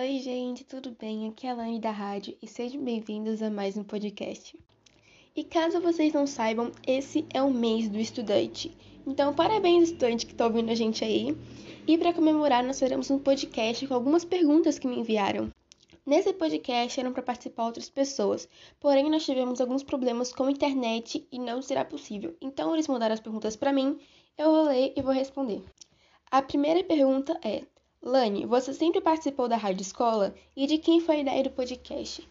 Oi, gente, tudo bem? Aqui é a Lani da rádio e sejam bem-vindos a mais um podcast. E caso vocês não saibam, esse é o mês do estudante. Então, parabéns, estudante que está ouvindo a gente aí. E para comemorar, nós faremos um podcast com algumas perguntas que me enviaram. Nesse podcast eram para participar outras pessoas, porém nós tivemos alguns problemas com a internet e não será possível. Então eles mandaram as perguntas para mim, eu vou ler e vou responder. A primeira pergunta é: Lani, você sempre participou da Rádio Escola e de quem foi a ideia do podcast?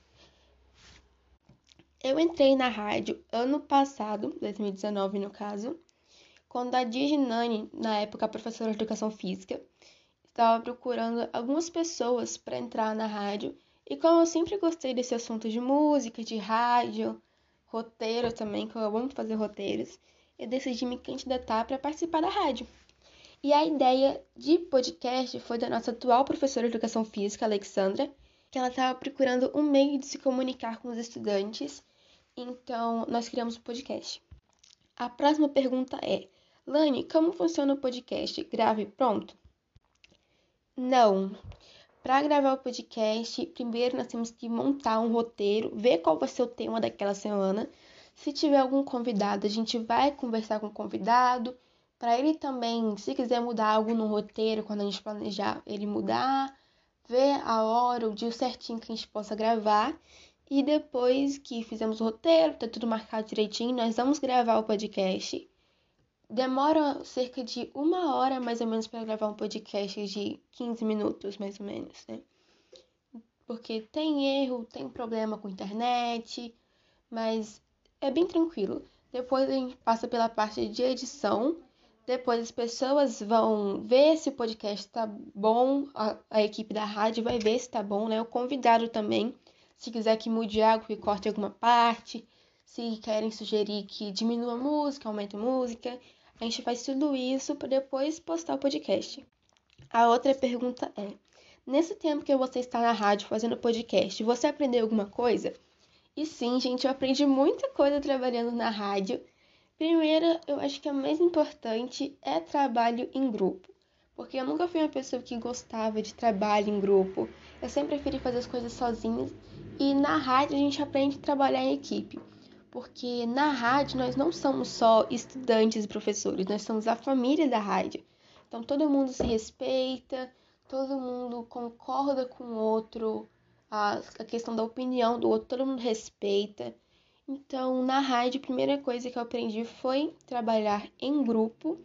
Eu entrei na rádio ano passado, 2019 no caso, quando a Diginani, na época professora de educação física, estava procurando algumas pessoas para entrar na rádio e como eu sempre gostei desse assunto de música, de rádio, roteiro também, que eu amo fazer roteiros, eu decidi me candidatar para participar da rádio. E a ideia de podcast foi da nossa atual professora de educação física, Alexandra, que ela estava procurando um meio de se comunicar com os estudantes, então nós criamos o um podcast. A próxima pergunta é: Lani, como funciona o podcast? Grave pronto? Não. Para gravar o podcast, primeiro nós temos que montar um roteiro, ver qual vai ser o tema daquela semana. Se tiver algum convidado, a gente vai conversar com o convidado, para ele também, se quiser mudar algo no roteiro, quando a gente planejar ele mudar, ver a hora, o dia certinho que a gente possa gravar. E depois que fizemos o roteiro, tá tudo marcado direitinho, nós vamos gravar o podcast. Demora cerca de uma hora mais ou menos para gravar um podcast de 15 minutos, mais ou menos, né? Porque tem erro, tem problema com internet, mas é bem tranquilo. Depois a gente passa pela parte de edição. Depois as pessoas vão ver se o podcast está bom, a, a, equipe da rádio vai ver se está bom, né? O convidado também, se quiser que mude algo, que corte alguma parte, se querem sugerir que diminua a música, aumente a música. A gente faz tudo isso para depois postar o podcast. A outra pergunta é: nesse tempo que você está na rádio fazendo podcast, você aprendeu alguma coisa? E sim, gente, eu aprendi muita coisa trabalhando na rádio. Primeiro, eu acho que a mais importante é trabalho em grupo. Porque eu nunca fui uma pessoa que gostava de trabalho em grupo. Eu sempre preferi fazer as coisas sozinha. E na rádio a gente aprende a trabalhar em equipe porque na rádio nós não somos só estudantes e professores, nós somos a família da rádio. Então todo mundo se respeita, todo mundo concorda com o outro, a, a questão da opinião do outro, todo mundo respeita. Então, na rádio, a primeira coisa que eu aprendi foi trabalhar em grupo.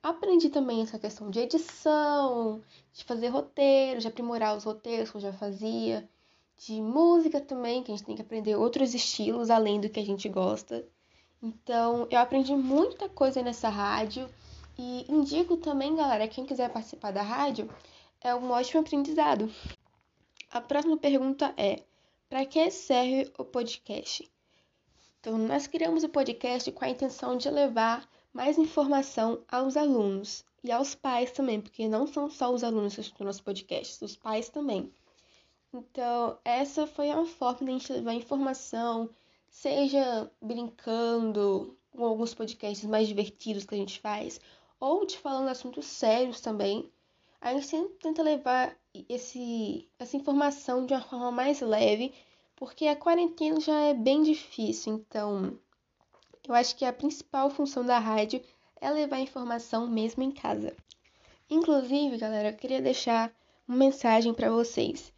Aprendi também essa questão de edição, de fazer roteiros, de aprimorar os roteiros que eu já fazia, de música também, que a gente tem que aprender outros estilos além do que a gente gosta. Então, eu aprendi muita coisa nessa rádio e indico também, galera, quem quiser participar da rádio, é um ótimo aprendizado. A próxima pergunta é: para que serve o podcast? Então, nós criamos o podcast com a intenção de levar mais informação aos alunos e aos pais também, porque não são só os alunos que escutam nosso podcast, os pais também. Então, essa foi a forma de a gente levar informação, seja brincando com alguns podcasts mais divertidos que a gente faz, ou de falando assuntos sérios também. A gente sempre tenta levar esse, essa informação de uma forma mais leve, porque a quarentena já é bem difícil. Então, eu acho que a principal função da rádio é levar informação mesmo em casa. Inclusive, galera, eu queria deixar uma mensagem para vocês.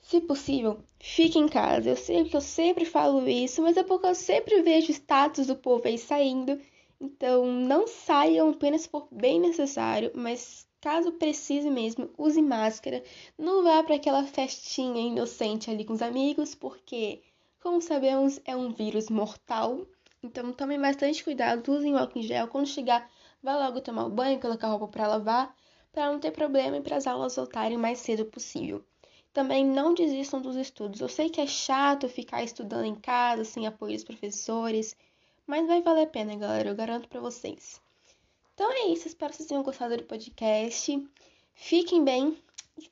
Se possível, fique em casa. Eu sei que eu sempre falo isso, mas é porque eu sempre vejo status do povo aí saindo. Então, não saiam apenas for bem necessário, mas caso precise mesmo, use máscara. Não vá para aquela festinha inocente ali com os amigos, porque, como sabemos, é um vírus mortal. Então, tomem bastante cuidado, usem álcool em gel. Quando chegar, vá logo tomar um banho, colocar roupa para lavar, para não ter problema e para as aulas voltarem o mais cedo possível. Também não desistam dos estudos. Eu sei que é chato ficar estudando em casa sem apoio dos professores, mas vai valer a pena, galera, eu garanto para vocês. Então é isso, espero que vocês tenham gostado do podcast. Fiquem bem e tchau!